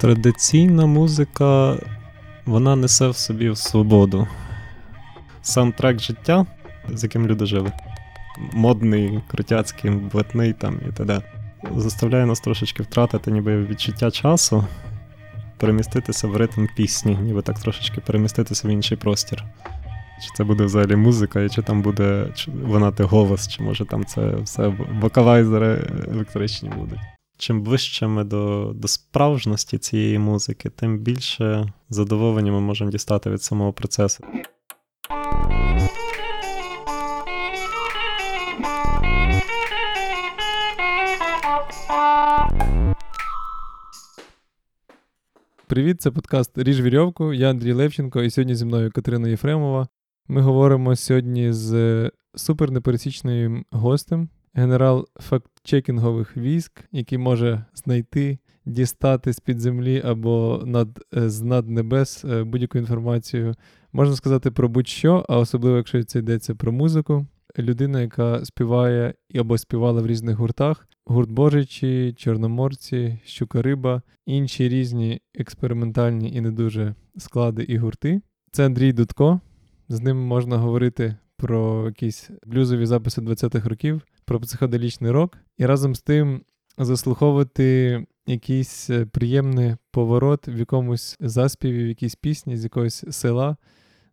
Традиційна музика, вона несе в собі свободу. Саундтрек життя, з яким люди жили. Модний, крутяцький, блатний там і т.д. Заставляє нас трошечки втратити ніби відчуття часу, переміститися в ритм пісні, ніби так трошечки переміститися в інший простір. Чи це буде взагалі музика, і чи там буде лунати голос, чи може там це все вокалайзери електричні будуть. Чим ближче ми до до справжності цієї музики, тим більше задоволення ми можемо дістати від самого процесу. Привіт, це подкаст Ріж Вірьовку. Я Андрій Левченко, і сьогодні зі мною Катерина Єфремова. Ми говоримо сьогодні з супернепересічним гостем, генерал фактчекінгових військ, який може знайти, дістати з-під землі або над, е, з над небес е, будь-яку інформацію. Можна сказати про будь-що, а особливо, якщо це йдеться про музику. Людина, яка співає або співала в різних гуртах: гурт Божичі, Чорноморці, Щука Риба, інші різні експериментальні і не дуже склади і гурти. Це Андрій Дудко. З ним можна говорити про якісь блюзові записи 20-х років, про психоделічний рок, і разом з тим заслуховувати якийсь е, приємний поворот в якомусь заспіві, в якійсь пісні з якогось села,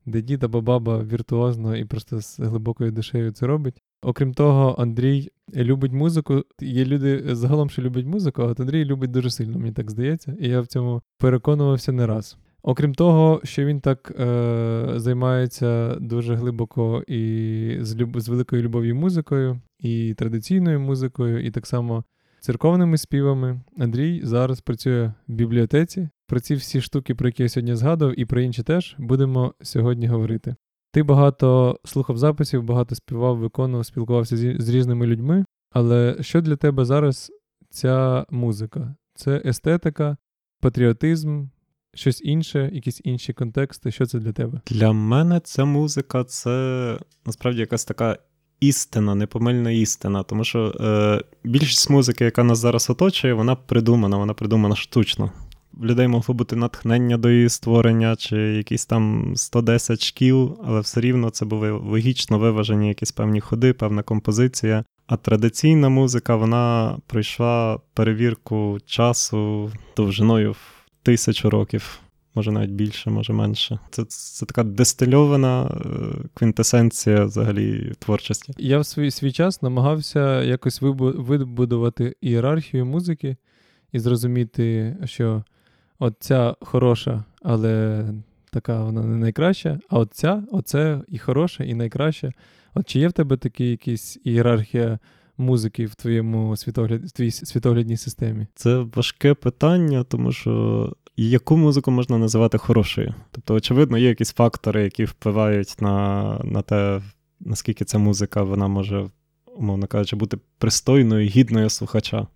де дід або баба віртуозно і просто з глибокою душею це робить. Окрім того, Андрій любить музику. Є люди загалом, що люблять музику, а от Андрій любить дуже сильно, мені так здається, і я в цьому переконувався не раз. Окрім того, що він так е, займається дуже глибоко і з люб... з великою любов'ю музикою, і традиційною музикою, і так само церковними співами, Андрій зараз працює в бібліотеці. Про ці всі штуки, про які я сьогодні згадував, і про інші теж будемо сьогодні говорити. Ти багато слухав записів, багато співав, виконував, спілкувався з, з різними людьми. Але що для тебе зараз ця музика? Це естетика, патріотизм, щось інше, якісь інші контексти. Що це для тебе? Для мене ця музика це насправді якась така істина, непомильна істина. Тому що е, більшість музики, яка нас зараз оточує, вона придумана, вона придумана штучно. В людей могло бути натхнення до її створення, чи якісь там 110 шкіл, але все рівно це були логічно виважені якісь певні ходи, певна композиція. А традиційна музика вона пройшла перевірку часу довжиною тисячу років, може навіть більше, може менше. Це це така дистильована е, квінтесенція взагалі творчості. Я в свій свій час намагався якось вибудувати ієрархію музики і зрозуміти, що от ця хороша, але така вона не найкраща, а от ця, оце і хороша, і найкраща. От чи є в тебе такі якісь ієрархія? Музики в твоєму світогляд, в твоїй світоглядній системі? Це важке питання, тому що яку музику можна називати хорошою? Тобто, очевидно, є якісь фактори, які впливають на на те, наскільки ця музика вона може, умовно кажучи, бути пристойною, гідною слухача.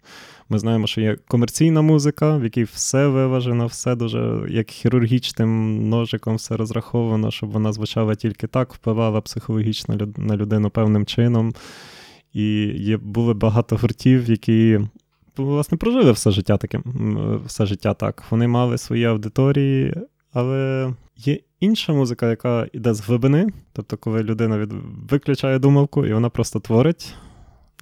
Ми знаємо, що є комерційна музика, в якій все виважено, все дуже як хірургічним ножиком, все розраховано, щоб вона звучала тільки так, впливала психологічно на людину певним чином. І є, були багато гуртів, які власне прожили все життя таким, все життя так. Вони мали свої аудиторії, але є інша музика, яка йде з глибини. Тобто, коли людина від... виключає думавку і вона просто творить.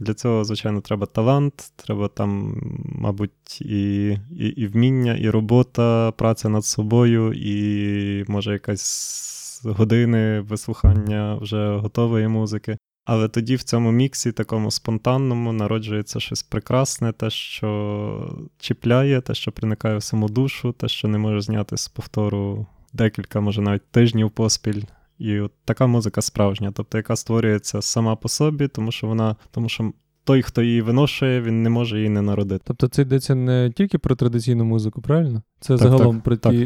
Для цього, звичайно, треба талант, треба там, мабуть, і і, і вміння, і робота, праця над собою, і може якась години вислухання вже готової музики. Але тоді в цьому міксі, такому спонтанному, народжується щось прекрасне, те, що чіпляє, те, що проникає в саму душу, те, що не може зняти з повтору декілька, може навіть тижнів поспіль. І от така музика справжня, тобто яка створюється сама по собі, тому що вона, тому що той, хто її виношує, він не може її не народити. Тобто це йдеться не тільки про традиційну музику, правильно? Це так, загалом так, про так. ті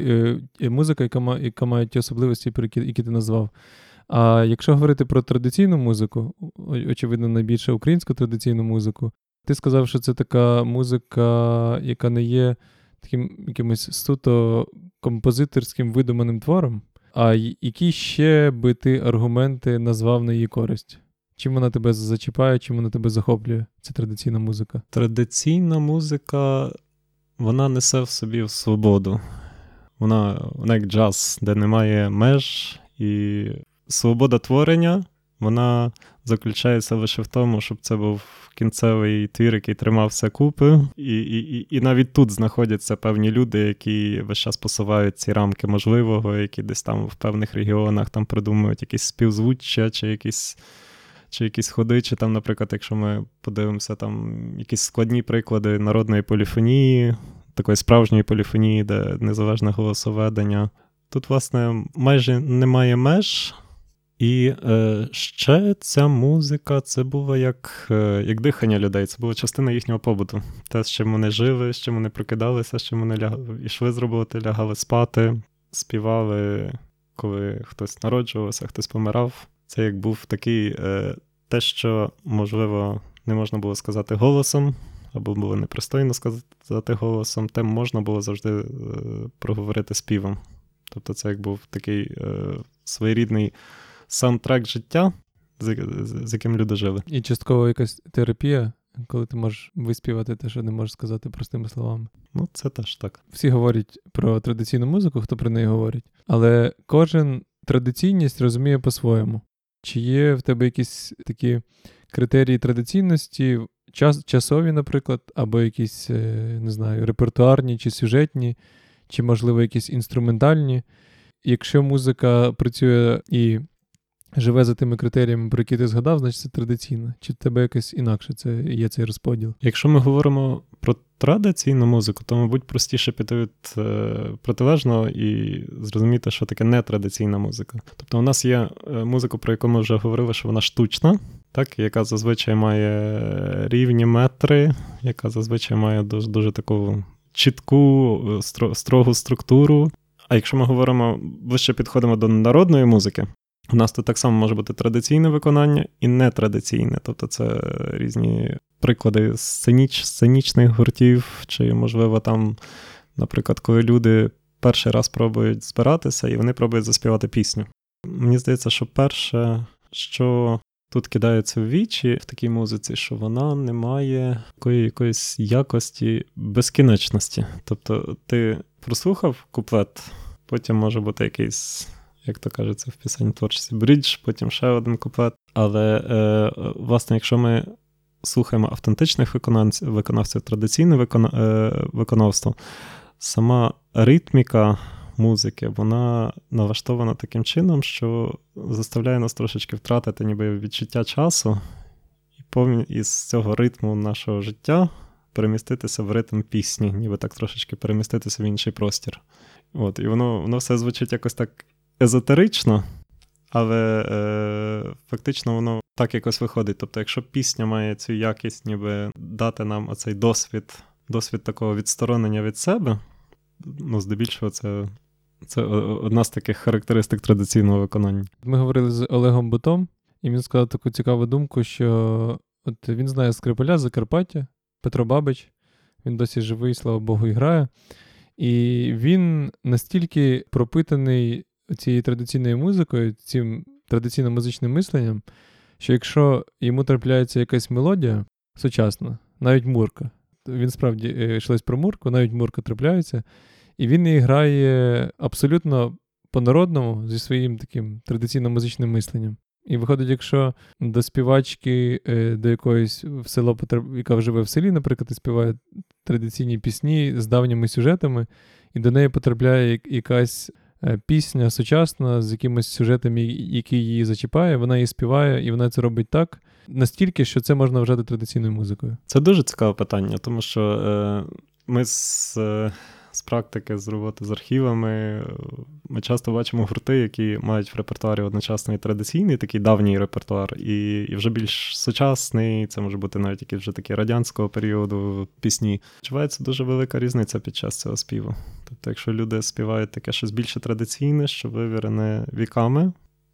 е, музика, яка яка має ті особливості, про які, які ти назвав. А якщо говорити про традиційну музику, очевидно, найбільше українську традиційну музику, ти сказав, що це така музика, яка не є таким якимось суто композиторським видуманим твором. А які ще би ти аргументи назвав на її користь? Чим вона тебе зачіпає, чим вона тебе захоплює? Це традиційна музика? Традиційна музика вона несе в собі свободу. Вона, вона як джаз, де немає меж, і свобода творення, вона заключається лише в тому, щоб це був кінцевий твір, який тримався купи. І і, і, навіть тут знаходяться певні люди, які весь час посувають ці рамки можливого, які десь там в певних регіонах там придумують якісь співзвуччя чи якісь. Чи якісь ходи, чи там, наприклад, якщо ми подивимося, там якісь складні приклади народної поліфонії, такої справжньої поліфонії, де незалежне голосоведення. Тут, власне, майже немає меж, і е, ще ця музика це було як е, як дихання людей, це була частина їхнього побуту. Те, з чим вони жили, з чим вони прокидалися, з чим вони лягали, йшли з роботи, лягали спати, співали, коли хтось народжувався, хтось помирав. Це як був такий е, те, що, можливо, не можна було сказати голосом, або було непристойно сказати голосом, те можна було завжди е, проговорити співом. Тобто, це як був такий е, своєрідний саундтрек життя, з, з, з яким люди жили. І частково якась терапія, коли ти можеш виспівати те, що не можеш сказати простими словами. Ну, це теж так. Всі говорять про традиційну музику, хто про неї говорить, але кожен традиційність розуміє по-своєму. Чи є в тебе якісь такі критерії традиційності, час, часові, наприклад, або якісь, е, не знаю, репертуарні чи сюжетні, чи, можливо, якісь інструментальні? Якщо музика працює і живе за тими критеріями, про які ти згадав, значить це традиційно. Чи в тебе якось інакше це є цей розподіл? Якщо ми говоримо про традиційну музику, то, мабуть, простіше піти від е, протилежного і зрозуміти, що таке нетрадиційна музика. Тобто, у нас є е, музика, про яку ми вже говорили, що вона штучна, так, яка зазвичай має рівні метри, яка зазвичай має дуже, дуже таку чітку, е, строгу структуру. А якщо ми говоримо, ближче підходимо до народної музики, у нас тут так само може бути традиційне виконання і нетрадиційне. Тобто це різні приклади сценіч, сценічних гуртів, чи, можливо, там, наприклад, коли люди перший раз пробують збиратися і вони пробують заспівати пісню. Мені здається, що перше, що тут кидається в вічі в такій музиці, що вона не має такої якоїсь якості безкінечності. Тобто ти прослухав куплет, потім може бути якийсь як то кажеться в пісень творчості брідж, потім ще один куплет. Але, е, власне, якщо ми слухаємо автентичних виконавців, виконавців традиційне викона, е, виконавство, сама ритміка музики, вона налаштована таким чином, що заставляє нас трошечки втратити ніби відчуття часу і повні із цього ритму нашого життя переміститися в ритм пісні, ніби так трошечки переміститися в інший простір. От, І воно воно все звучить якось так езотерично, але е, фактично воно так якось виходить. Тобто, якщо пісня має цю якість, ніби дати нам оцей досвід, досвід такого відсторонення від себе, ну, здебільшого, це. Це одна з таких характеристик традиційного виконання. Ми говорили з Олегом Бутом, і він сказав таку цікаву думку, що от він знає Скрипаля Закарпаття, Петро Бабич, він досі живий, слава Богу, і грає. І він настільки пропитаний цією традиційною музикою, цим традиційним музичним мисленням, що якщо йому трапляється якась мелодія сучасна, навіть мурка, він справді е, йшлось про мурку, навіть мурка трапляється, і він її грає абсолютно по-народному зі своїм таким традиційним музичним мисленням. І виходить, якщо до співачки, е, до якоїсь в село, яка живе в селі, наприклад, і співає традиційні пісні з давніми сюжетами, і до неї потрапляє якась пісня сучасна з якимось сюжетом, який її зачіпає, вона її співає, і вона це робить так настільки, що це можна вважати традиційною музикою. Це дуже цікаве питання, тому що е, ми з. Е... З практики, з роботи з архівами, ми часто бачимо гурти, які мають в репертуарі одночасно і традиційний, такий давній репертуар, і і вже більш сучасний, це може бути навіть якісь вже такі радянського періоду пісні. Відчувається дуже велика різниця під час цього співу. Тобто, якщо люди співають таке щось більше традиційне, що вивірене віками,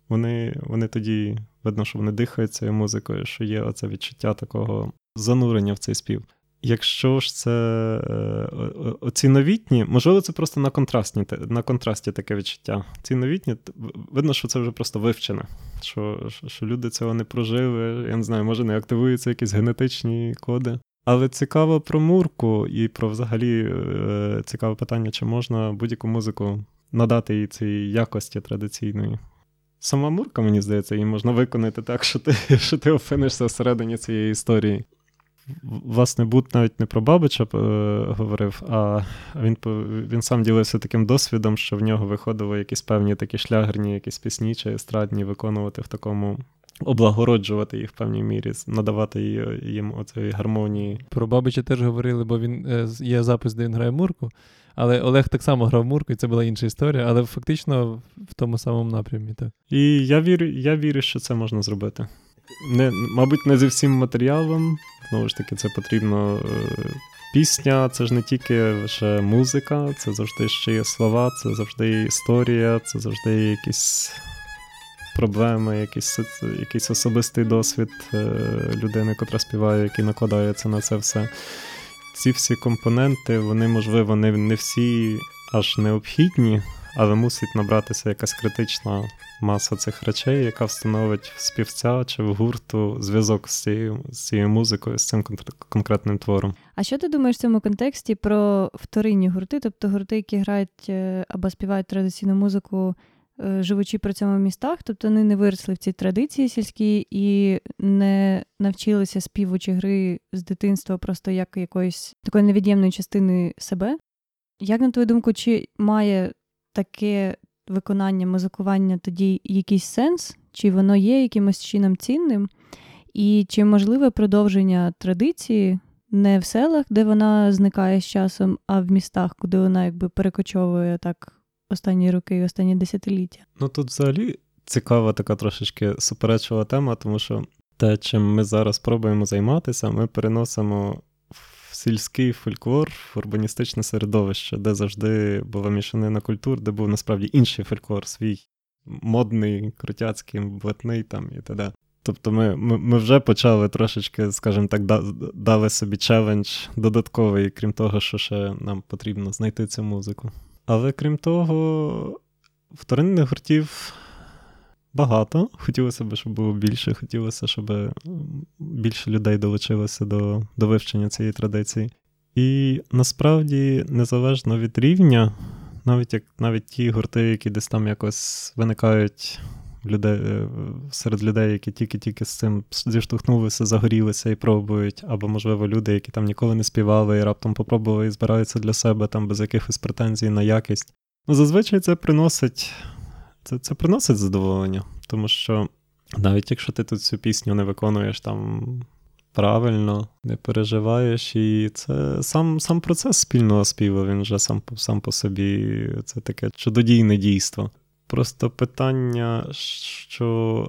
вони вони тоді видно, що вони дихають цією музикою, що є оце відчуття такого занурення в цей спів. Якщо ж це е, оці новітні, можливо, це просто на контрастні, на контрасті таке відчуття. Ці новітні, видно, що це вже просто вивчене, що що люди цього не прожили. Я не знаю, може не активуються якісь генетичні коди. Але цікаво про мурку і про взагалі е, цікаве питання, чи можна будь-яку музику надати їй цій якості традиційної. Сама мурка, мені здається, її можна виконати так, що ти що ти опинишся всередині цієї історії. Власне, Бут навіть не про Бабича е, говорив, а він він сам ділився таким досвідом, що в нього виходило якісь певні такі шлягерні, якісь пісні чи естрадні виконувати в такому облагороджувати їх в певній мірі, надавати їм оцеї гармонії. Про Бабича теж говорили, бо він е, є запис, де він грає Мурку. Але Олег так само грав Мурку, і це була інша історія, але фактично в тому самому напрямі. так. І я вірю, я вірю, що це можна зробити. Не, Мабуть, не зі всім матеріалом. Знову ж таки, це потрібно. Е, пісня це ж не тільки лише музика, це завжди ще є слова, це завжди історія, це завжди якісь проблеми, якийсь якийсь особистий досвід е, людини, котра співає, який накладається на це все. Ці всі компоненти, вони, можливо, не, не всі аж необхідні, але мусить набратися якась критична маса цих речей, яка встановить в співця чи в гурту зв'язок з цією з цією музикою, з цим конкретним твором. А що ти думаєш в цьому контексті про вторинні гурти, тобто гурти, які грають е, або співають традиційну музику Е, живучи при цьому в містах, тобто вони не виросли в цій традиції сільській і не навчилися співу чи гри з дитинства просто як якоїсь такої невід'ємної частини себе. Як на твою думку, чи має таке виконання, музикування тоді якийсь сенс, чи воно є якимось чином цінним, і чи можливе продовження традиції не в селах, де вона зникає з часом, а в містах, куди вона якби перекочовує так останні роки останні десятиліття. Ну тут взагалі цікава така трошечки суперечова тема, тому що те, чим ми зараз пробуємо займатися, ми переносимо в сільський фольклор, урбаністичне середовище, де завжди була мішанина культур, де був насправді інший фольклор, свій модний, крутяцький, блатний там і т.д. Тобто ми, ми вже почали трошечки, скажімо так, дали собі челендж додатковий, крім того, що ще нам потрібно знайти цю музику. Але крім того, вторинних гуртів багато. Хотілося б, щоб було більше, хотілося, щоб більше людей долучилося до, до вивчення цієї традиції. І насправді, незалежно від рівня, навіть як навіть ті гурти, які десь там якось виникають людей, е, серед людей, які тільки-тільки з цим зіштовхнулися, загорілися і пробують, або, можливо, люди, які там ніколи не співали і раптом попробували і збираються для себе там без якихось претензій на якість. Ну, зазвичай це приносить це, це приносить задоволення, тому що навіть якщо ти тут цю пісню не виконуєш там. Правильно, не переживаєш, і це сам сам процес спільного співу, він вже сам сам по собі це таке чудодійне дійство. Просто питання, що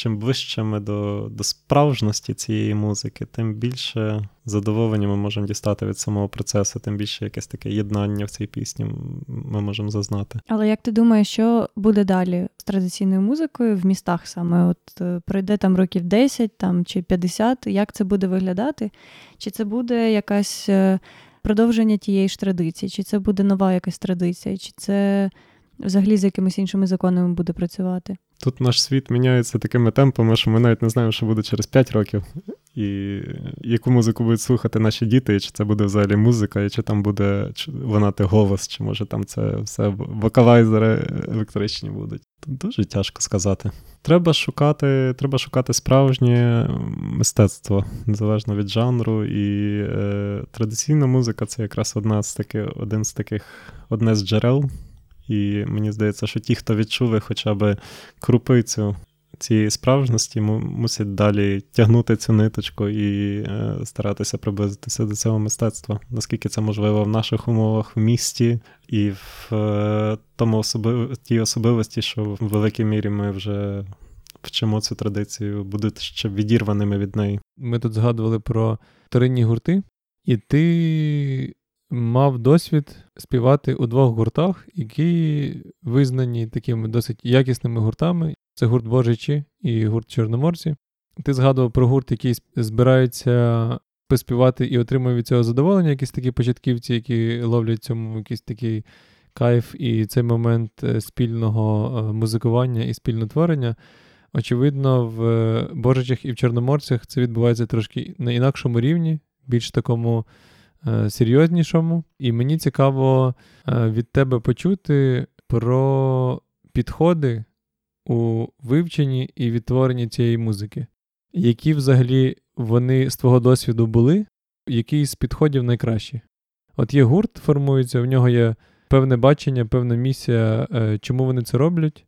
чим ближче ми до до справжності цієї музики, тим більше задоволення ми можемо дістати від самого процесу, тим більше якесь таке єднання в цій пісні ми можемо зазнати. Але як ти думаєш, що буде далі з традиційною музикою в містах саме? От е, пройде там років 10 там, чи 50, як це буде виглядати? Чи це буде якась е, продовження тієї ж традиції, чи це буде нова якась традиція, чи це взагалі з якимись іншими законами буде працювати. Тут наш світ міняється такими темпами, що ми навіть не знаємо, що буде через 5 років, і яку музику будуть слухати наші діти, і чи це буде взагалі музика, і чи там буде лунати голос, чи може там це все вокалайзери електричні будуть. Тут дуже тяжко сказати. Треба шукати треба шукати справжнє мистецтво, незалежно від жанру. І е, традиційна музика це якраз одна з таких, один з таких, одне з джерел. І мені здається, що ті, хто відчули хоча б крупицю цієї справжності, мусять далі тягнути цю ниточку і е, старатися приблизитися до цього мистецтва, наскільки це можливо в наших умовах в місті і в е, тому особи... тій особливості, що в великій мірі ми вже вчимо цю традицію, будуть ще відірваними від неї. Ми тут згадували про вторинні гурти, і ти мав досвід співати у двох гуртах, які визнані такими досить якісними гуртами. Це гурт Божичі і гурт Чорноморці. Ти згадував про гурт, який збирається поспівати і отримує від цього задоволення, якісь такі початківці, які ловлять цьому якийсь такий кайф і цей момент е, спільного е, музикування і спільнотворення. Очевидно, в Божичах і в Чорноморцях це відбувається трошки на інакшому рівні більш такому е, серйознішому. І мені цікаво е, від тебе почути про підходи у вивченні і відтворенні цієї музики. Які взагалі вони з твого досвіду були, який з підходів найкращі? От є гурт, формується, в нього є певне бачення, певна місія, е, чому вони це роблять,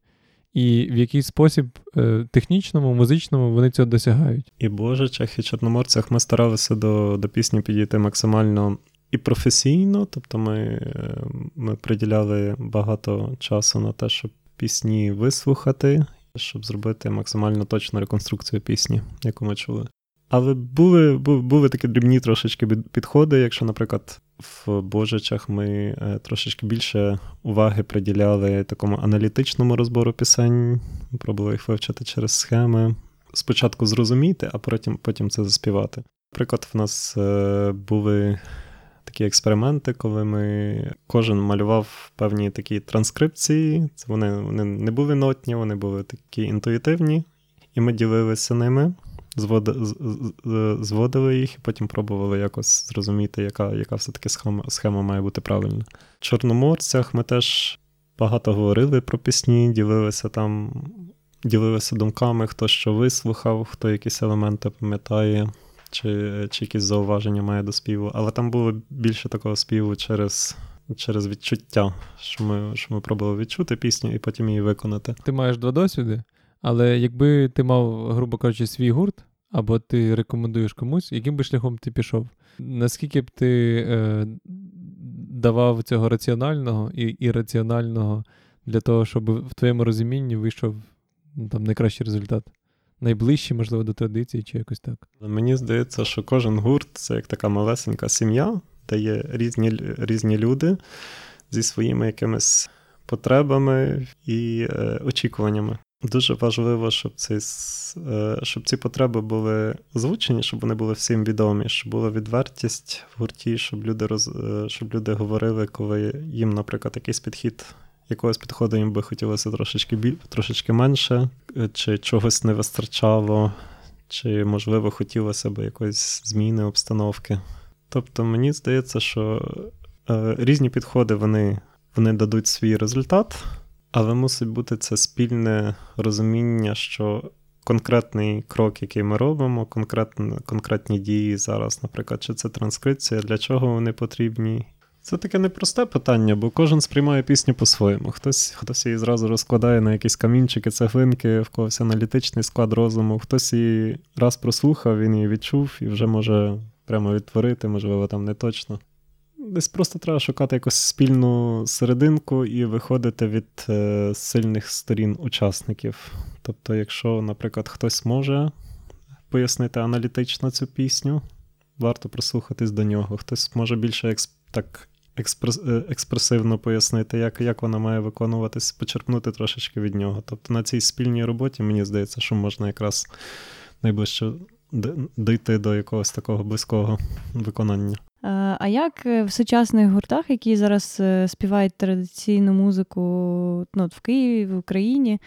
і в який спосіб е, технічному, музичному вони цього досягають. І Божичах, і Чорноморцях ми старалися до до пісні підійти максимально і професійно, тобто ми, е, ми приділяли багато часу на те, щоб пісні вислухати, щоб зробити максимально точну реконструкцію пісні, яку ми чули. Але були були, такі дрібні трошечки підходи, якщо, наприклад, в Божичах ми е, трошечки більше уваги приділяли такому аналітичному розбору пісень, пробували їх вивчити через схеми. Спочатку зрозуміти, а потім потім це заспівати. Наприклад, в нас е, були такі експерименти, коли ми кожен малював певні такі транскрипції. Це Вони вони не були нотні, вони були такі інтуїтивні, і ми ділилися ними зводили їх і потім пробували якось зрозуміти, яка яка все-таки схема схема має бути правильна. В Чорноморцях ми теж багато говорили про пісні, ділилися там, ділилися думками, хто що вислухав, хто якісь елементи пам'ятає, чи чи якісь зауваження має до співу. Але там було більше такого співу через. Через відчуття, що ми що ми пробували відчути пісню і потім її виконати. Ти маєш два досвіди. Але якби ти мав, грубо кажучи, свій гурт, або ти рекомендуєш комусь, яким би шляхом ти пішов? Наскільки б ти е, давав цього раціонального і ірраціонального для того, щоб в твоєму розумінні вийшов ну, там найкращий результат? Найближчий, можливо, до традиції, чи якось так? Мені здається, що кожен гурт це як така малесенька сім'я, де є різні різні люди зі своїми якимись потребами і е, очікуваннями. Дуже важливо, щоб ці, е, щоб ці потреби були озвучені, щоб вони були всім відомі, щоб була відвертість в гурті, щоб люди роз, е, щоб люди говорили, коли їм, наприклад, якийсь підхід, якогось підходу їм би хотілося трошечки біль, трошечки менше, е, чи чогось не вистачало, чи, можливо, хотілося б якоїсь зміни обстановки. Тобто, мені здається, що різні підходи вони, вони дадуть свій результат. Але мусить бути це спільне розуміння, що конкретний крок, який ми робимо, конкретні, конкретні дії зараз, наприклад, чи це транскрипція, для чого вони потрібні. Це таке непросте питання, бо кожен сприймає пісню по-своєму. Хтось хтось її зразу розкладає на якісь камінчики, цеглинки, в когось аналітичний склад розуму, хтось її раз прослухав, він її відчув і вже може прямо відтворити, можливо, там не точно. Десь просто треба шукати якусь спільну серединку і виходити від е, сильних сторін учасників. Тобто, якщо, наприклад, хтось може пояснити аналітично цю пісню, варто прислухатись до нього. Хтось може більше експ, так експрес, е, експресивно пояснити, як як вона має виконуватись, почерпнути трошечки від нього. Тобто на цій спільній роботі, мені здається, що можна якраз найближче дійти до якогось такого близького виконання. А як е, в сучасних гуртах, які зараз е, співають традиційну музику ну, в Києві, в Україні,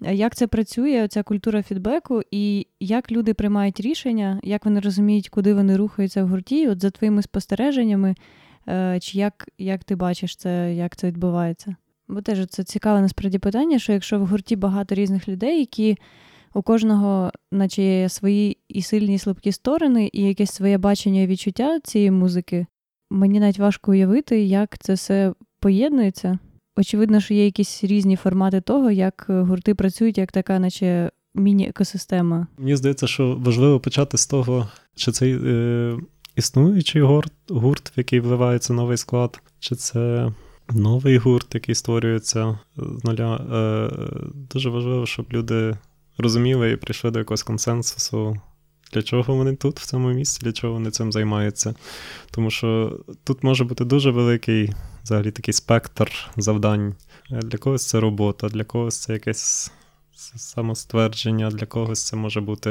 як це працює, ця культура фідбеку, і як люди приймають рішення, як вони розуміють, куди вони рухаються в гурті? От за твоїми спостереженнями, е, чи як як ти бачиш це, як це відбувається? Бо теж це цікаве насправді питання, що якщо в гурті багато різних людей, які у кожного, наче свої і сильні, і слабкі сторони, і якесь своє бачення і відчуття цієї музики. Мені навіть важко уявити, як це все поєднується. Очевидно, що є якісь різні формати того, як гурти працюють, як така, наче міні-екосистема. Мені здається, що важливо почати з того, чи це е, існуючий гурт, гурт, в який вливається новий склад, чи це новий гурт, який створюється з нуля. Е, Дуже важливо, щоб люди розуміли і прийшли до якогось консенсусу, для чого вони тут, в цьому місці, для чого вони цим займаються. Тому що тут може бути дуже великий взагалі такий спектр завдань. Для когось це робота, для когось це якесь самоствердження, для когось це може бути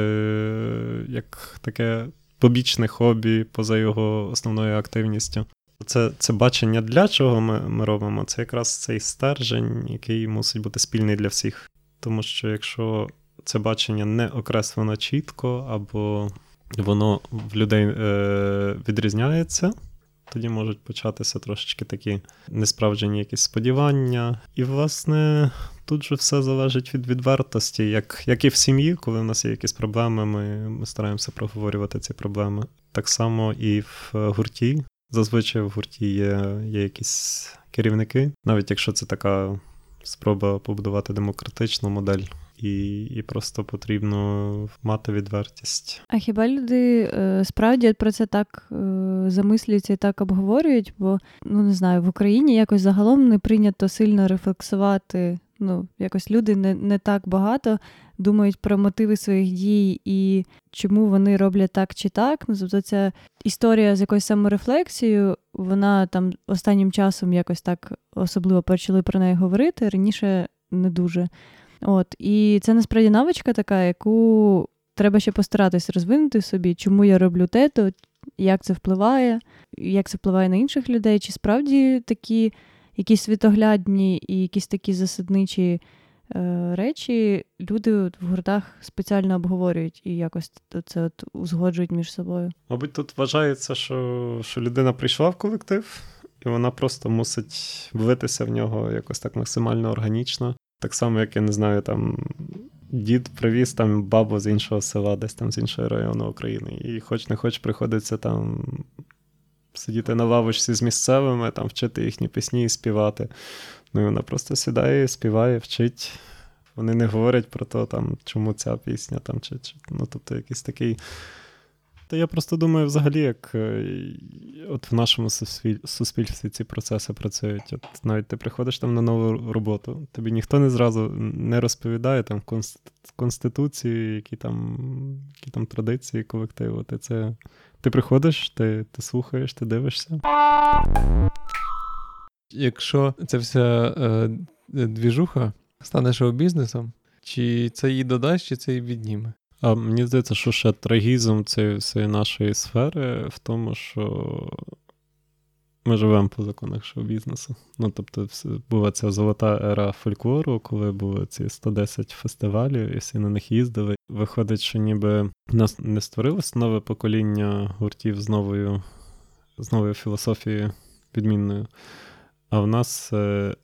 як таке побічне хобі поза його основною активністю. Це це бачення, для чого ми ми робимо, це якраз цей стержень, який мусить бути спільний для всіх. Тому що якщо це бачення не окреслено чітко, або воно в людей е, відрізняється. Тоді можуть початися трошечки такі несправджені якісь сподівання. І, власне, тут же все залежить від відвертості, як як і в сім'ї, коли в нас є якісь проблеми, ми, ми стараємося проговорювати ці проблеми. Так само і в гурті. Зазвичай в гурті є, є якісь керівники, навіть якщо це така спроба побудувати демократичну модель. І і просто потрібно мати відвертість. А хіба люди е, справді про це так е, замислюються і так обговорюють? Бо ну не знаю, в Україні якось загалом не прийнято сильно рефлексувати. Ну, якось люди не, не так багато думають про мотиви своїх дій і чому вони роблять так чи так. Ну, тобто ця історія з якоюсь саморефлексією, вона там останнім часом якось так особливо почали про неї говорити, раніше не дуже. От, І це насправді навичка така, яку треба ще постаратись розвинути собі, чому я роблю те, то як це впливає, як це впливає на інших людей, чи справді такі якісь світоглядні і якісь такі засадничі е, речі люди в гуртах спеціально обговорюють і якось це от узгоджують між собою. Мабуть, тут вважається, що, що людина прийшла в колектив. І вона просто мусить влитися в нього якось так максимально органічно. Так само, як я не знаю, там дід привіз там бабу з іншого села, десь там з іншого району України. І хоч не хоч приходиться там сидіти на лавочці з місцевими, там вчити їхні пісні і співати. Ну і вона просто сідає, співає, вчить. Вони не говорять про те, чому ця пісня, там, чи, чи, ну, тобто якийсь такий. Та я просто думаю, взагалі, як е, от в нашому суспільстві ці процеси працюють. От Навіть ти приходиш там на нову роботу, тобі ніхто не зразу не розповідає там конституції, які там які там традиції колективу. Ти це ти приходиш, ти, ти слухаєш, ти дивишся. Якщо ця вся е, двіжуха стане шоу-бізнесом, чи це її додасть, чи це її відніме? А Мені здається, що ще трагізм цієї всієї нашої сфери в тому, що ми живемо по законах шоу-бізнесу. Ну, тобто, була ця золота ера фольклору, коли були ці 110 фестивалів, і всі на них їздили. Виходить, що ніби в нас не створилось нове покоління гуртів з новою з новою філософією відмінною. А в нас е,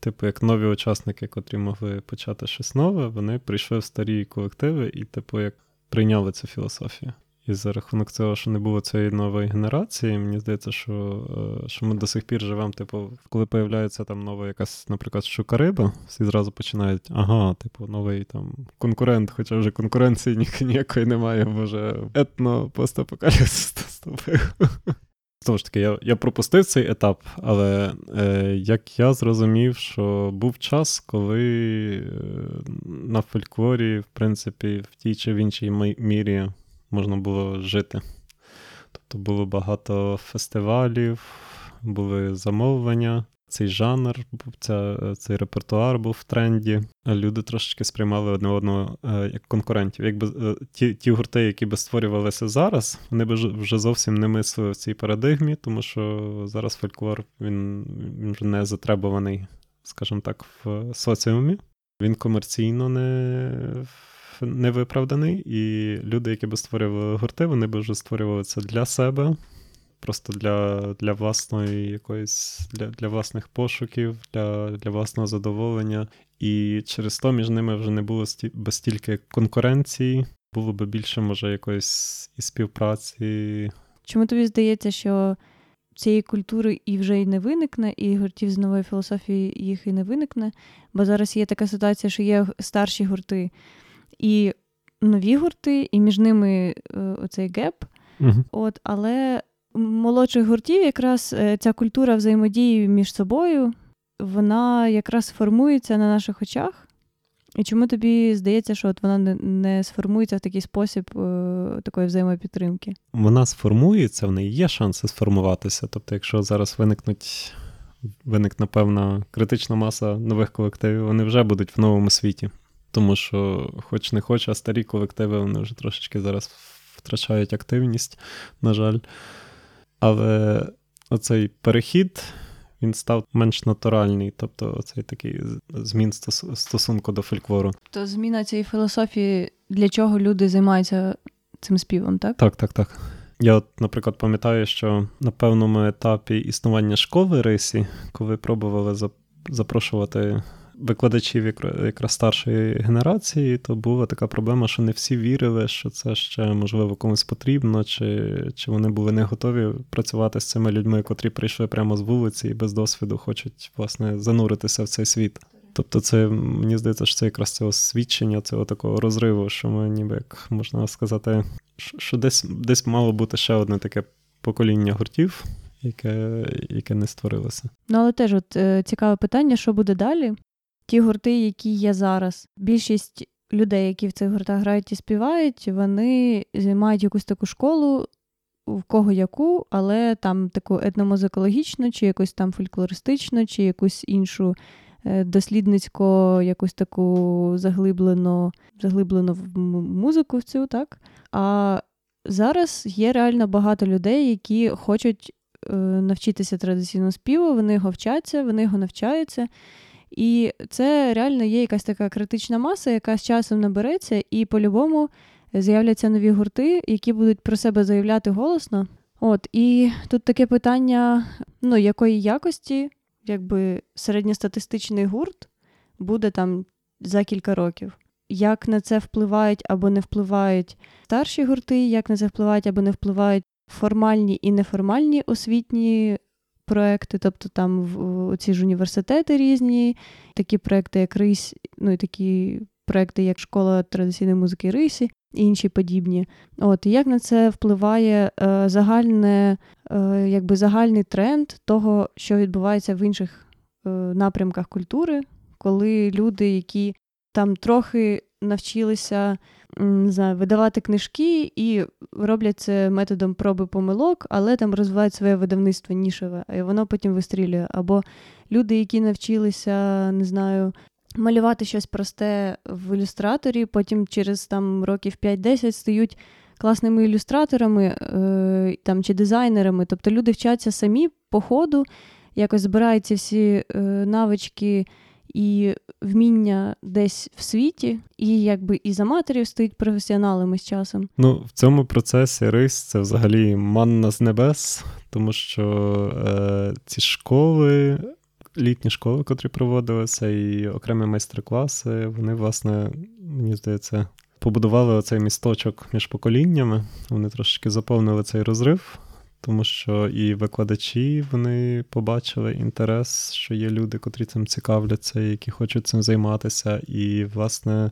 типу, як нові учасники, котрі могли почати щось нове, вони прийшли в старі колективи і, типу, як прийняли цю філософію. І за рахунок цього, що не було цієї нової генерації, мені здається, що е, що ми до сих пір живемо, типу, коли появляється там нова якась, наприклад, щукариба, всі зразу починають, ага, типу, новий там конкурент, хоча вже конкуренції ніякої немає, бо вже етно постапокаліпсис наступив. Знову ж таки, я я пропустив цей етап, але е, як я зрозумів, що був час, коли е, на фольклорі, в принципі, в тій чи в іншій мірі можна було жити. Тобто було багато фестивалів, були замовлення цей жанр, ця, цей репертуар був в тренді. Люди трошечки сприймали одне одного е, як конкурентів. Якби е, ті ті гурти, які би створювалися зараз, вони б вже зовсім не мислили в цій парадигмі, тому що зараз фольклор він, він вже не затребуваний, скажімо так, в соціумі. Він комерційно не. Не виправданий, і люди, які би створювали гурти, вони б вже створювали це для себе, просто для для власної якоїсь для для власних пошуків, для для власного задоволення. І через то між ними вже не було сті, стільки конкуренції, було би більше, може, якоїсь і співпраці. Чому тобі здається, що цієї культури і вже й не виникне, і гуртів з нової філософії їх і не виникне? Бо зараз є така ситуація, що є старші гурти і нові гурти, і між ними е, оцей геп. uh От, Але молодших гуртів якраз е, ця культура взаємодії між собою, вона якраз формується на наших очах. І чому тобі здається, що от вона не, сформується в такий спосіб е, такої взаємопідтримки? Вона сформується, в неї є шанси сформуватися. Тобто, якщо зараз виникнуть, виникне певна критична маса нових колективів, вони вже будуть в новому світі. Тому що, хоч не хоч, а старі колективи вони вже трошечки зараз втрачають активність, на жаль. Але оцей перехід він став менш натуральний, тобто оцей такий змін стосунку до фольклору. То зміна цієї філософії, для чого люди займаються цим співом, так? Так, так, так. Я, от, наприклад, пам'ятаю, що на певному етапі існування школи рисі, коли пробували запрошувати викладачів якраз старшої генерації, то була така проблема, що не всі вірили, що це ще можливо комусь потрібно, чи чи вони були не готові працювати з цими людьми, котрі прийшли прямо з вулиці і без досвіду хочуть власне зануритися в цей світ. Тобто, це мені здається, що це якраз це освідчення цього такого розриву, що ми ніби як можна сказати, що десь десь мало бути ще одне таке покоління гуртів, яке яке не створилося. Ну але теж от е, цікаве питання, що буде далі? Ті гурти, які є зараз, більшість людей, які в цих гуртах грають і співають, вони мають якусь таку школу, в кого яку, але там таку етномузикологічну, чи якусь там фольклористичну, чи якусь іншу е, дослідницько, якусь таку заглиблену, заглиблену музику в цю, так? А зараз є реально багато людей, які хочуть е, навчитися традиційному співу, вони його вчаться, вони його навчаються. І це реально є якась така критична маса, яка з часом набереться, і по-любому з'являться нові гурти, які будуть про себе заявляти голосно. От, і тут таке питання: ну, якої якості, якби середньостатистичний гурт буде там за кілька років. Як на це впливають або не впливають старші гурти, як на це впливають або не впливають формальні і неформальні освітні проекти, тобто там ці ж університети різні, такі проекти, як Рись, ну і такі проекти, як школа традиційної музики Рисі і інші подібні. От і як на це впливає е, загальне, е, якби загальний тренд того, що відбувається в інших е, напрямках культури, коли люди, які там трохи навчилися не знаю, видавати книжки і роблять це методом проби помилок, але там розвивають своє видавництво нішеве, і воно потім вистрілює. Або люди, які навчилися, не знаю. Малювати щось просте в ілюстраторі, потім через там років 5-10 стають класними ілюстраторами е, там, чи дизайнерами. Тобто люди вчаться самі по ходу, якось збирають ці всі е, навички і вміння десь в світі, і якби і за матерів стоїть професіоналами з часом. Ну, в цьому процесі рис це взагалі манна з небес, тому що е, ці школи. Літні школи, котрі проводилися, і окремі майстер-класи, вони, власне, мені здається, побудували оцей місточок між поколіннями. Вони трошечки заповнили цей розрив тому що і викладачі вони побачили інтерес, що є люди, котрі цим цікавляться, які хочуть цим займатися. І, власне,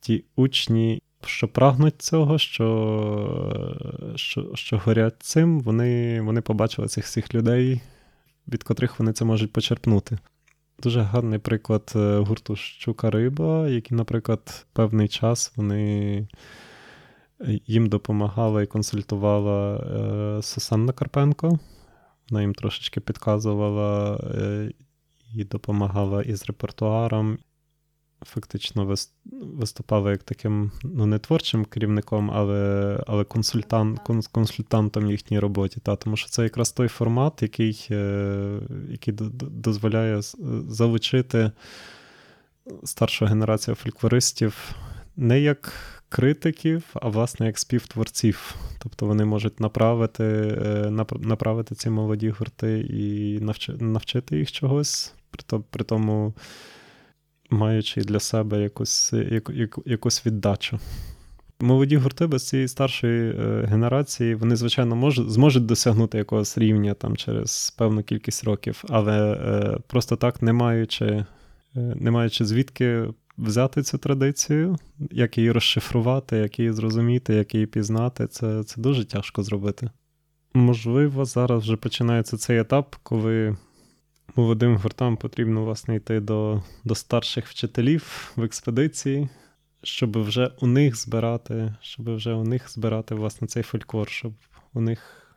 ті учні, що прагнуть цього, що що, що горять цим, вони, вони побачили цих всіх людей, від котрих вони це можуть почерпнути. Дуже гарний приклад е, гурту Щука Риба, які, наприклад, певний час вони їм допомагала і консультувала е, Сусанна Карпенко. Вона їм трошечки підказувала е, і допомагала із репертуаром. Фактично виступала як таким ну, не творчим керівником, але але консультант, консультантом їхній роботі. Та, Тому що це якраз той формат, який е, який дозволяє залучити старшу генерацію фольклористів не як критиків, а власне як співтворців. Тобто вони можуть направити е, направити ці молоді гурти і навчити їх чогось, при тому маючи для себе якусь, яку, якусь віддачу. Молоді гурти без цієї старшої е, генерації, вони, звичайно, можуть, зможуть досягнути якогось рівня там через певну кількість років, але е, просто так, не маючи, не маючи звідки взяти цю традицію, як її розшифрувати, як її зрозуміти, як її пізнати, це, це дуже тяжко зробити. Можливо, зараз вже починається цей етап, коли молодим гуртам потрібно власне йти до, до старших вчителів в експедиції. Щоб вже у них збирати, щоб вже у них збирати власне цей фольклор, щоб у них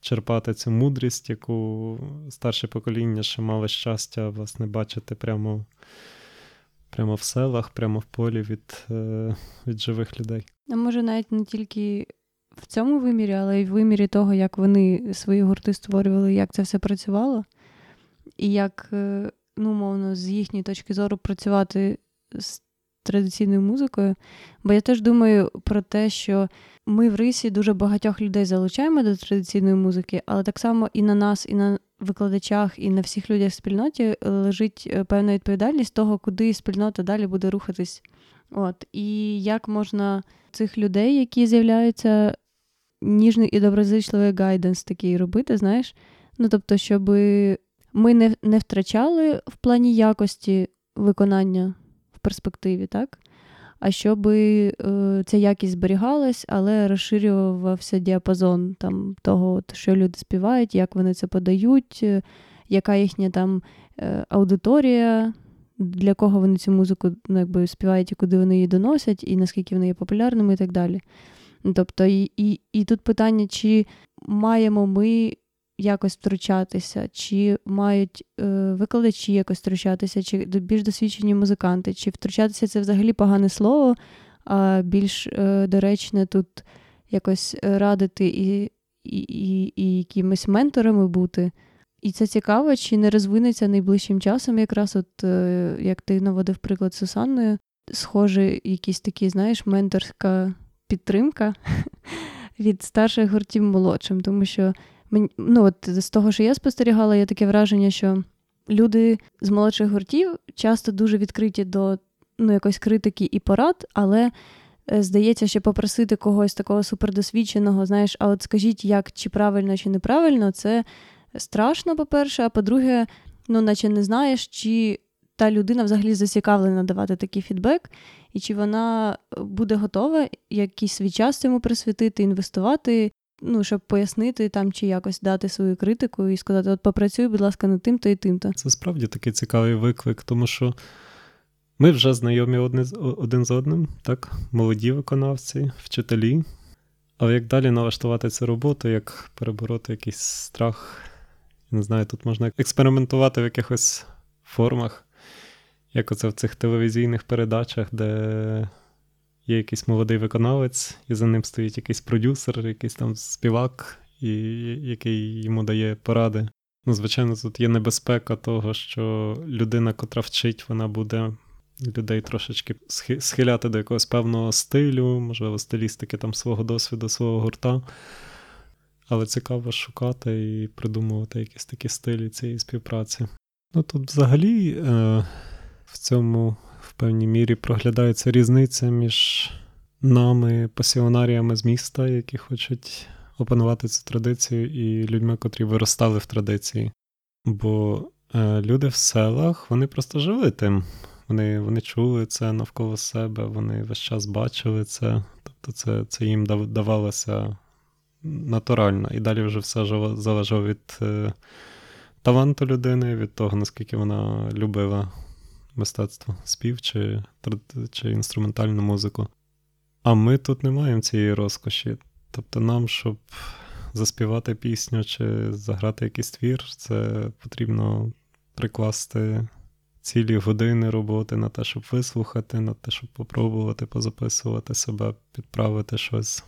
черпати цю мудрість, яку старше покоління ще мало щастя власне бачити прямо прямо в селах, прямо в полі від, е, від живих людей. А може навіть не тільки в цьому вимірі, але й в вимірі того, як вони свої гурти створювали, як це все працювало, і як, е, ну, мовно, з їхньої точки зору працювати з традиційною музикою. Бо я теж думаю про те, що ми в рисі дуже багатьох людей залучаємо до традиційної музики, але так само і на нас, і на викладачах, і на всіх людях в спільноті лежить е, певна відповідальність того, куди спільнота далі буде рухатись. От І як можна цих людей, які з'являються, ніжний і доброзичливий гайденс такий робити, знаєш? Ну, тобто, щоб ми не не втрачали в плані якості виконання перспективі, так? А щоб е, ця якість зберігалась, але розширювався діапазон там, того, що люди співають, як вони це подають, е, яка їхня там е, аудиторія, для кого вони цю музику ну, якби, співають і куди вони її доносять, і наскільки вони є популярними, і так далі. Тобто, і, і, і тут питання, чи маємо ми якось втручатися, чи мають е, викладачі якось втручатися, чи більш досвідчені музиканти, чи втручатися це взагалі погане слово, а більш е, доречне тут якось радити і, і, і, і якимись менторами бути. І це цікаво, чи не розвинеться найближчим часом, якраз, от е, як ти наводив приклад з Сусанною, схоже, якісь такі, знаєш, менторська підтримка від старших гуртів молодшим, тому що ну, от з того, що я спостерігала, є таке враження, що люди з молодших гуртів часто дуже відкриті до ну, якоїсь критики і порад, але е, здається, що попросити когось такого супердосвідченого, знаєш, а от скажіть, як чи правильно, чи неправильно, це страшно, по-перше, а по-друге, ну, наче не знаєш, чи та людина взагалі зацікавлена давати такий фідбек, і чи вона буде готова якийсь свій час цьому присвятити, інвестувати ну, щоб пояснити там чи якось дати свою критику і сказати: от попрацюй, будь ласка, над тим-то і тим-то. Це справді такий цікавий виклик, тому що ми вже знайомі одне, один з одним, так, молоді виконавці, вчителі. Але як далі налаштувати цю роботу, як перебороти якийсь страх? Не знаю, тут можна експериментувати в якихось формах, як оце в цих телевізійних передачах, де є якийсь молодий виконавець, і за ним стоїть якийсь продюсер, якийсь там співак, і, який йому дає поради. Ну, звичайно, тут є небезпека того, що людина, котра вчить, вона буде людей трошечки схиляти до якогось певного стилю, можливо, стилістики там свого досвіду, свого гурта. Але цікаво шукати і придумувати якісь такі стилі цієї співпраці. Ну тут взагалі е, в цьому певній мірі проглядається різниця між нами, пасіонаріями з міста, які хочуть опанувати цю традицію, і людьми, котрі виростали в традиції. Бо е, люди в селах вони просто жили тим. Вони вони чули це навколо себе, вони весь час бачили це, тобто це це їм давалося натурально. І далі вже все залежало від е, таланту людини, від того, наскільки вона любила мистецтво, спів чи, чи інструментальну музику. А ми тут не маємо цієї розкоші. Тобто, нам, щоб заспівати пісню чи заграти якийсь твір, це потрібно прикласти цілі години роботи на те, щоб вислухати, на те, щоб попробувати позаписувати себе, підправити щось.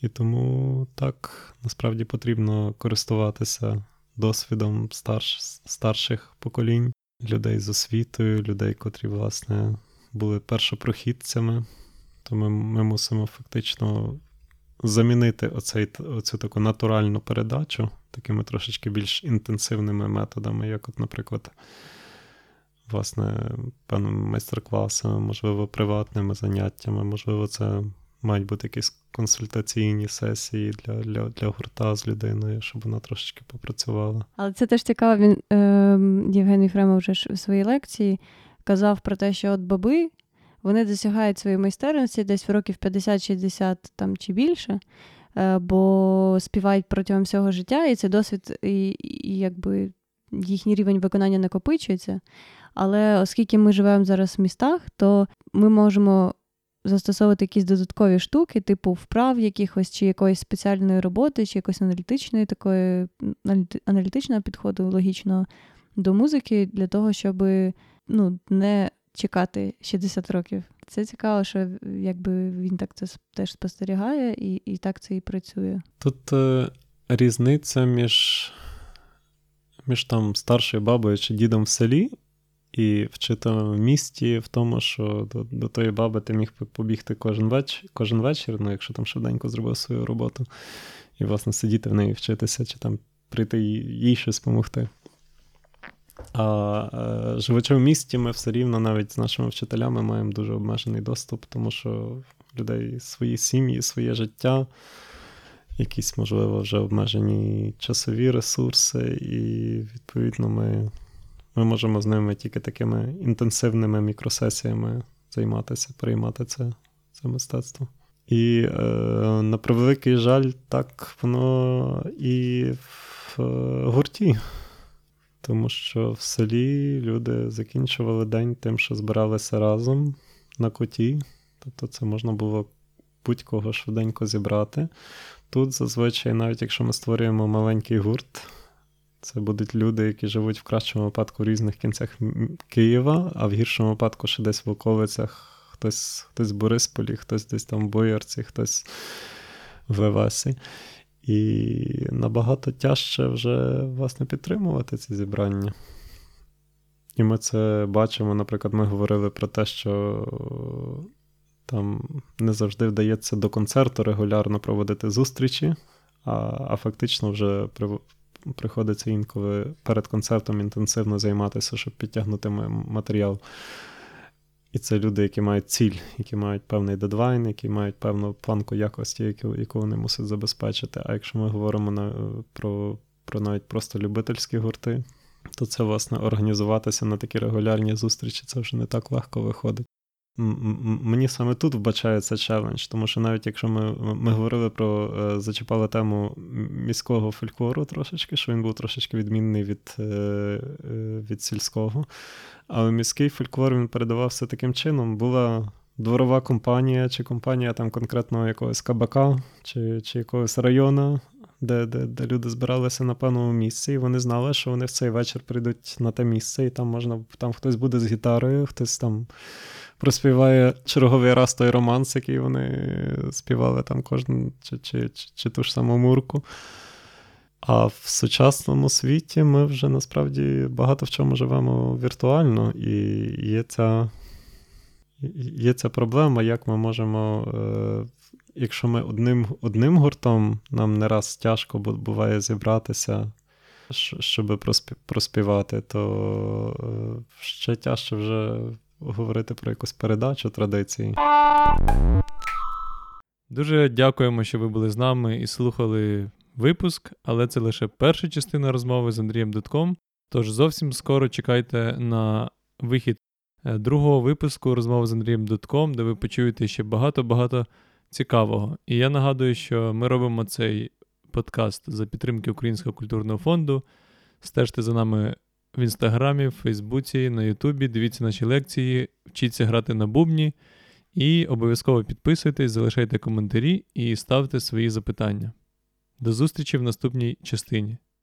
І тому так насправді потрібно користуватися досвідом старш, старших поколінь людей з освітою, людей, котрі, власне, були першопрохідцями. То ми, ми мусимо фактично замінити оцей, оцю таку натуральну передачу такими трошечки більш інтенсивними методами, як, от, наприклад, власне, певними майстер-класами, можливо, приватними заняттями, можливо, це мають бути якісь консультаційні сесії для для, для гурта з людиною, щоб вона трошечки попрацювала. Але це теж цікаво. Він е, Євген Єфремов вже у своїй лекції казав про те, що от баби вони досягають своєї майстерності десь в років 50-60 там чи більше. Е, бо співають протягом всього життя, і це досвід, і, і якби їхній рівень виконання накопичується. Але оскільки ми живемо зараз в містах, то ми можемо застосовувати якісь додаткові штуки, типу вправ якихось, чи якоїсь спеціальної роботи, чи якоїсь аналітичної такої аналітичного підходу логічного до музики для того, щоб ну, не чекати 60 років. Це цікаво, що якби він так це теж спостерігає, і і так це і працює. Тут е, різниця між між там старшою бабою чи дідом в селі і вчити в місті в тому, що до до тої баби ти міг побігти кожен вечір, кожен вечір, ну якщо там швиденько зробив свою роботу, і, власне, сидіти в неї вчитися, чи там прийти їй щось допомогти. А живучи в місті, ми все рівно навіть з нашими вчителями маємо дуже обмежений доступ, тому що в людей свої сім'ї, своє життя, якісь, можливо, вже обмежені часові ресурси, і, відповідно, ми ми можемо з ними тільки такими інтенсивними мікросесіями займатися, приймати це, це мистецтво. І е, на превеликий жаль, так воно і в е, гурті. Тому що в селі люди закінчували день тим, що збиралися разом на коті. Тобто це можна було будь-кого швиденько зібрати. Тут зазвичай, навіть якщо ми створюємо маленький гурт, це будуть люди, які живуть в кращому випадку в різних кінцях Києва, а в гіршому випадку ще десь в околицях. Хтось хтось в Борисполі, хтось десь там в Боярці, хтось в Левесі. І набагато тяжче вже власне підтримувати ці зібрання. І ми це бачимо, наприклад, ми говорили про те, що там не завжди вдається до концерту регулярно проводити зустрічі, а а фактично вже при, приходиться інколи перед концертом інтенсивно займатися, щоб підтягнути матеріал. І це люди, які мають ціль, які мають певний дедлайн, які мають певну планку якості, яку вони мусять забезпечити. А якщо ми говоримо на, про про навіть просто любительські гурти, то це, власне, організуватися на такі регулярні зустрічі, це вже не так легко виходить. Мені саме тут вбачається челендж, тому що навіть якщо ми ми говорили про е, зачіпали тему міського фольклору трошечки, що він був трошечки відмінний від е, е, від сільського, але міський фольклор він передавався таким чином: була дворова компанія, чи компанія там конкретно якогось кабака, чи чи якогось району, де, де, де люди збиралися на певному місці, і вони знали, що вони в цей вечір прийдуть на те місце, і там можна там хтось буде з гітарою, хтось там проспіває черговий раз той романс, який вони співали там кожен чи, чи, чи, чи ту ж саму мурку. А в сучасному світі ми вже насправді багато в чому живемо віртуально, і є ця є ця проблема, як ми можемо, е, якщо ми одним одним гуртом, нам не раз тяжко буває зібратися, щоб проспівати, то е, ще тяжче вже говорити про якусь передачу традиції. Дуже дякуємо, що ви були з нами і слухали випуск, але це лише перша частина розмови з Андрієм Дудком. Тож зовсім скоро чекайте на вихід е, другого випуску розмови з Андрієм Дудком, де ви почуєте ще багато-багато цікавого. І я нагадую, що ми робимо цей подкаст за підтримки Українського культурного фонду. Стежте за нами в інстаграмі, в Фейсбуці, на Ютубі. Дивіться наші лекції, вчіться грати на бубні. І обов'язково підписуйтесь, залишайте коментарі і ставте свої запитання. До зустрічі в наступній частині.